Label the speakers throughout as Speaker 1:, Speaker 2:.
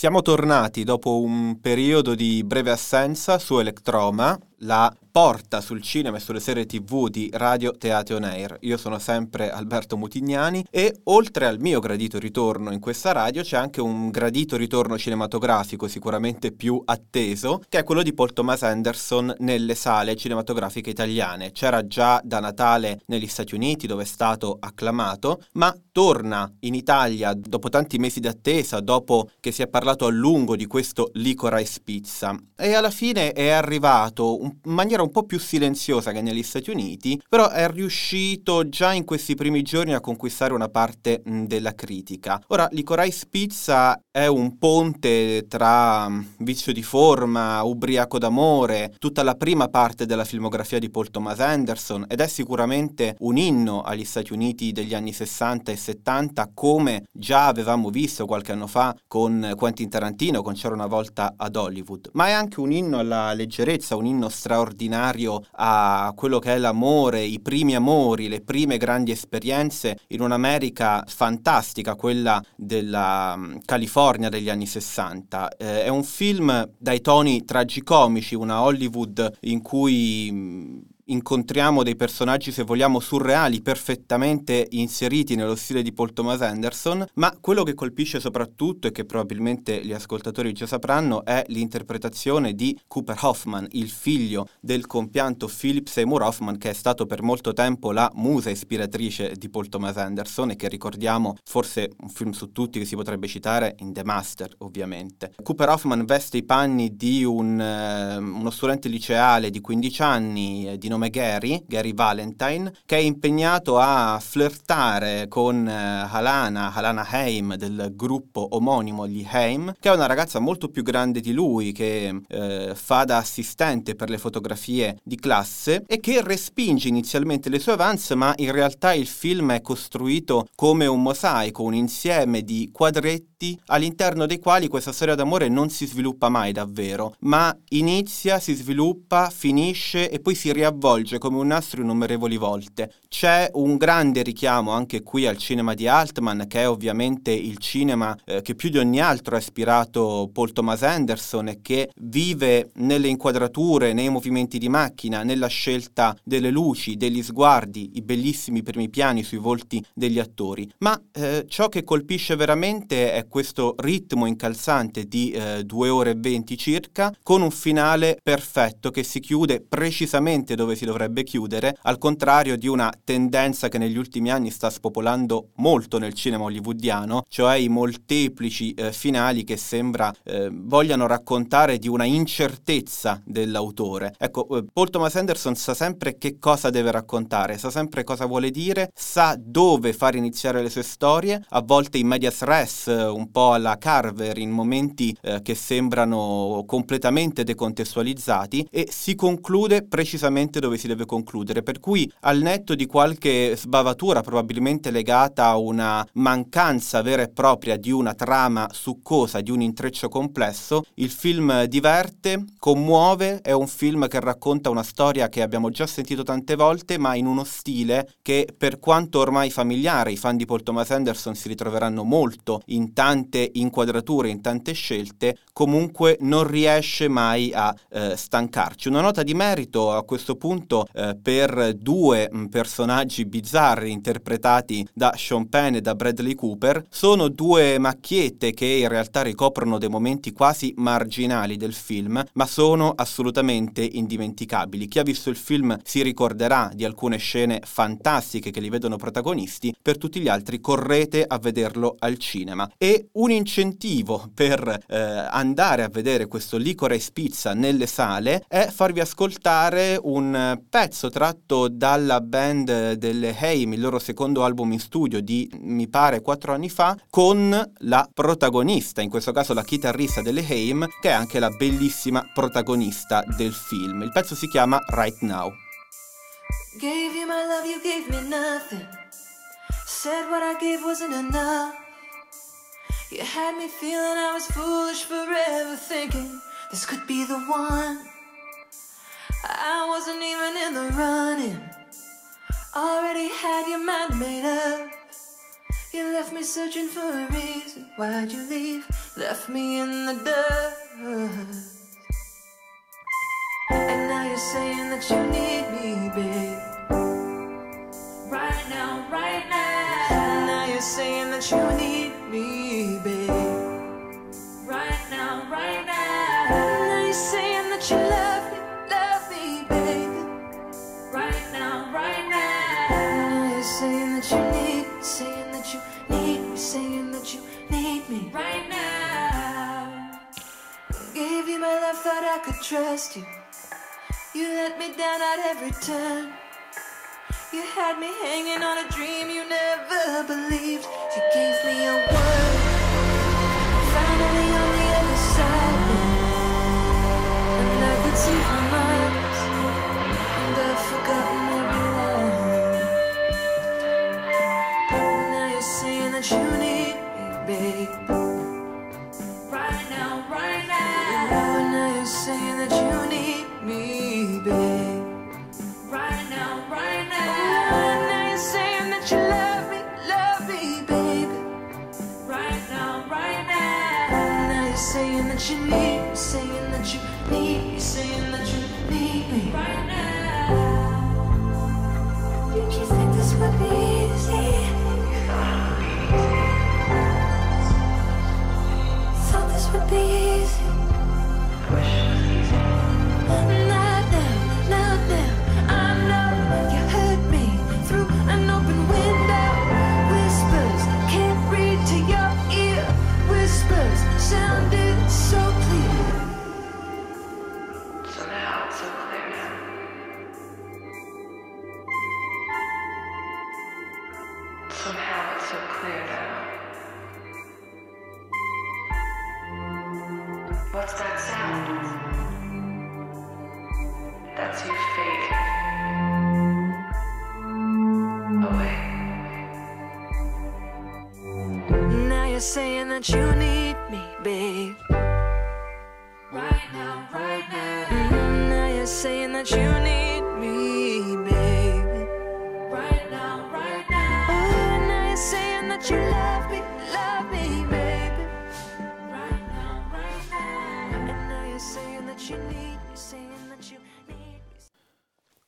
Speaker 1: Siamo tornati dopo un periodo di breve assenza su Electroma, la porta sul cinema e sulle serie tv di Radio Teatro On Air. Io sono sempre Alberto Mutignani e oltre al mio gradito ritorno in questa radio c'è anche un gradito ritorno cinematografico sicuramente più atteso, che è quello di Paul Thomas Anderson nelle sale cinematografiche italiane. C'era già da Natale negli Stati Uniti dove è stato acclamato, ma torna in Italia dopo tanti mesi di attesa, dopo che si è parlato a lungo di questo Licorice Pizza. E alla fine è arrivato in maniera un po' più silenziosa che negli Stati Uniti, però è riuscito già in questi primi giorni a conquistare una parte della critica. Ora, Licorice Pizza è un ponte tra Vizio di forma, Ubriaco d'amore, tutta la prima parte della filmografia di Paul Thomas Anderson ed è sicuramente un inno agli Stati Uniti degli anni 60 e 70 come già avevamo visto qualche anno fa con Quentin Tarantino, con C'era una volta ad Hollywood, ma è anche un inno alla leggerezza, un inno straordinario a quello che è l'amore, i primi amori, le prime grandi esperienze in un'America fantastica, quella della mm, California degli anni 60. Eh, è un film dai toni tragicomici, una Hollywood in cui mm, incontriamo dei personaggi, se vogliamo, surreali, perfettamente inseriti nello stile di Paul Thomas Anderson, ma quello che colpisce soprattutto e che probabilmente gli ascoltatori già sapranno è l'interpretazione di Cooper Hoffman, il figlio del compianto Philip Seymour Hoffman, che è stato per molto tempo la musa ispiratrice di Paul Thomas Anderson e che ricordiamo forse un film su tutti che si potrebbe citare in The Master, ovviamente. Cooper Hoffman veste i panni di un, eh, uno studente liceale di 15 anni, eh, di nome nome Gary, Gary Valentine, che è impegnato a flirtare con uh, Halana, Halana Haim del gruppo omonimo gli Haim, che è una ragazza molto più grande di lui, che uh, fa da assistente per le fotografie di classe e che respinge inizialmente le sue avance, ma in realtà il film è costruito come un mosaico, un insieme di quadretti all'interno dei quali questa storia d'amore non si sviluppa mai davvero, ma inizia, si sviluppa, finisce e poi si riavvolge svolge come un nastro innumerevoli volte. C'è un grande richiamo anche qui al cinema di Altman, che è ovviamente il cinema eh, che più di ogni altro ha ispirato Paul Thomas Anderson e che vive nelle inquadrature, nei movimenti di macchina, nella scelta delle luci, degli sguardi, i bellissimi primi piani sui volti degli attori. Ma eh, ciò che colpisce veramente è questo ritmo incalzante di eh, 2 ore e 20 circa, con un finale perfetto che si chiude precisamente dove si dovrebbe chiudere, al contrario di una tendenza che negli ultimi anni sta spopolando molto nel cinema hollywoodiano, cioè i molteplici eh, finali che sembra eh, vogliano raccontare di una incertezza dell'autore. Ecco, eh, Paul Thomas Anderson sa sempre che cosa deve raccontare, sa sempre cosa vuole dire, sa dove far iniziare le sue storie, a volte in medias res, eh, un po' alla Carver, in momenti eh, che sembrano completamente decontestualizzati e si conclude precisamente dove si deve concludere, per cui al netto di qualche sbavatura probabilmente legata a una mancanza vera e propria di una trama succosa, di un intreccio complesso, il film diverte, commuove, è un film che racconta una storia che abbiamo già sentito tante volte, ma in uno stile che per quanto ormai familiare, i fan di Paul Thomas Anderson si ritroveranno molto in tante inquadrature, in tante scelte, comunque non riesce mai a eh, stancarci. Una nota di merito a questo punto appunto eh, per due mh, personaggi bizzarri interpretati da Sean Penn e da Bradley Cooper. Sono due macchiette che in realtà ricoprono dei momenti quasi marginali del film, ma sono assolutamente indimenticabili. Chi ha visto il film si ricorderà di alcune scene fantastiche che li vedono protagonisti, per tutti gli altri correte a vederlo al cinema. E un incentivo per eh, andare a vedere questo Licorice Pizza nelle sale è farvi ascoltare un pezzo tratto dalla band delle Haim, il loro secondo album in studio di mi pare quattro anni fa, con la protagonista, in questo caso la chitarrista delle Haim, che è anche la bellissima protagonista del film. Il pezzo si chiama Right Now. Gave you my love, you gave me nothing. Said what I gave wasn't enough. You had me feeling I was foolish forever, thinking this could be the one. I wasn't even in the running. Already had your mind made up.
Speaker 2: You left me searching for a reason. Why'd you leave? Left me in the dust. And now you're saying that you need me, babe. Right now, right now. And now you're saying that you need me, thought I could trust you. You let me down at every turn. You had me hanging on a dream you never believed. You gave me a word. You need me, saying that you need me, saying that you need me. You're saying that you need me, babe. Right now, right now. Mm, now you're saying that you need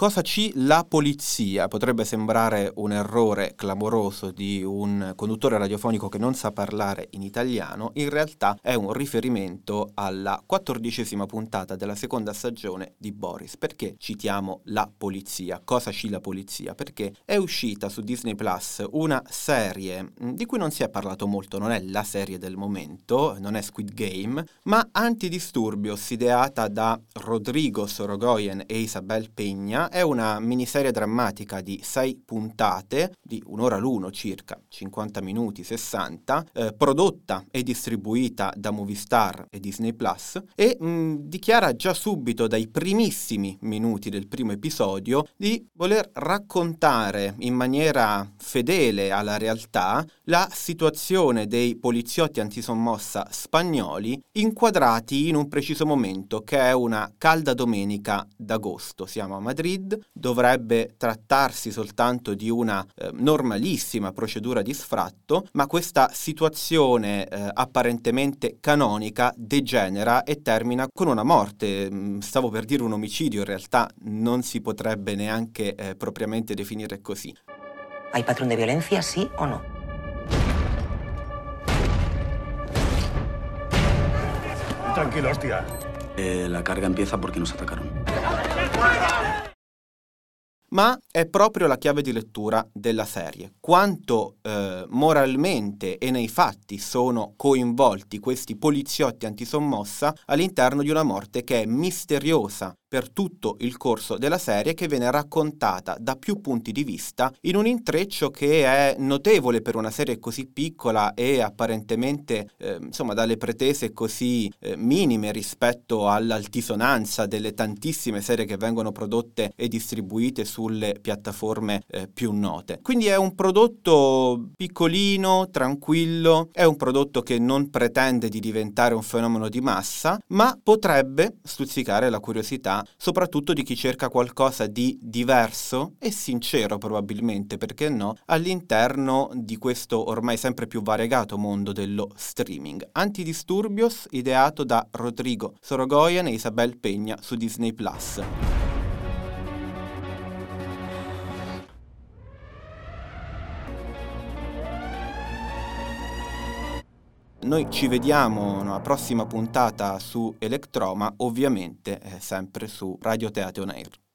Speaker 1: Cosa ci la polizia? Potrebbe sembrare un errore clamoroso di un conduttore radiofonico che non sa parlare in italiano, in realtà è un riferimento alla quattordicesima puntata della seconda stagione di Boris. Perché citiamo la polizia? Cosa ci la polizia? Perché è uscita su Disney Plus una serie mh, di cui non si è parlato molto, non è la serie del momento, non è Squid Game, ma Antidisturbios, ideata da Rodrigo Sorogoyen e Isabel È una miniserie drammatica di sei puntate, di un'ora l'uno circa, 50 minuti, 60, eh, prodotta e distribuita da Movistar e Disney Plus e mh, dichiara già subito dai primissimi minuti del primo episodio di voler raccontare in maniera fedele alla realtà la situazione dei poliziotti antisommossa spagnoli inquadrati in un preciso momento che è una calda domenica d'agosto. Siamo a Madrid dovrebbe trattarsi soltanto di una eh, normalissima procedura di sfratto, ma questa situazione eh, apparentemente canonica degenera e termina con una morte. Mm, Stavo per dire un omicidio, in realtà non si potrebbe neanche eh, propriamente definire così.
Speaker 3: ¿Hay patrón de violencia, sí o no?
Speaker 4: Tranquilo, hostia.
Speaker 5: Eh, la carga empieza porque nos atacaron.
Speaker 1: Ma è proprio la chiave di lettura della serie. Quanto eh, moralmente e nei fatti sono coinvolti questi poliziotti antisommossa all'interno di una morte che è misteriosa per tutto il corso della serie che viene raccontata da più punti di vista in un intreccio che è notevole per una serie così piccola e apparentemente eh, insomma dalle pretese così eh, minime rispetto all'altisonanza delle tantissime serie che vengono prodotte e distribuite su sulle piattaforme eh, più note. Quindi è un prodotto piccolino, tranquillo, è un prodotto che non pretende di diventare un fenomeno di massa, ma potrebbe stuzzicare la curiosità, soprattutto di chi cerca qualcosa di diverso e sincero probabilmente, perché no, all'interno di questo ormai sempre più variegato mondo dello streaming. Antidisturbios ideato da Rodrigo Sorogoyen e Isabel Peña su Disney Plus. Noi ci vediamo nella prossima puntata su Electroma, ovviamente eh, sempre su Radio Teatro On Air.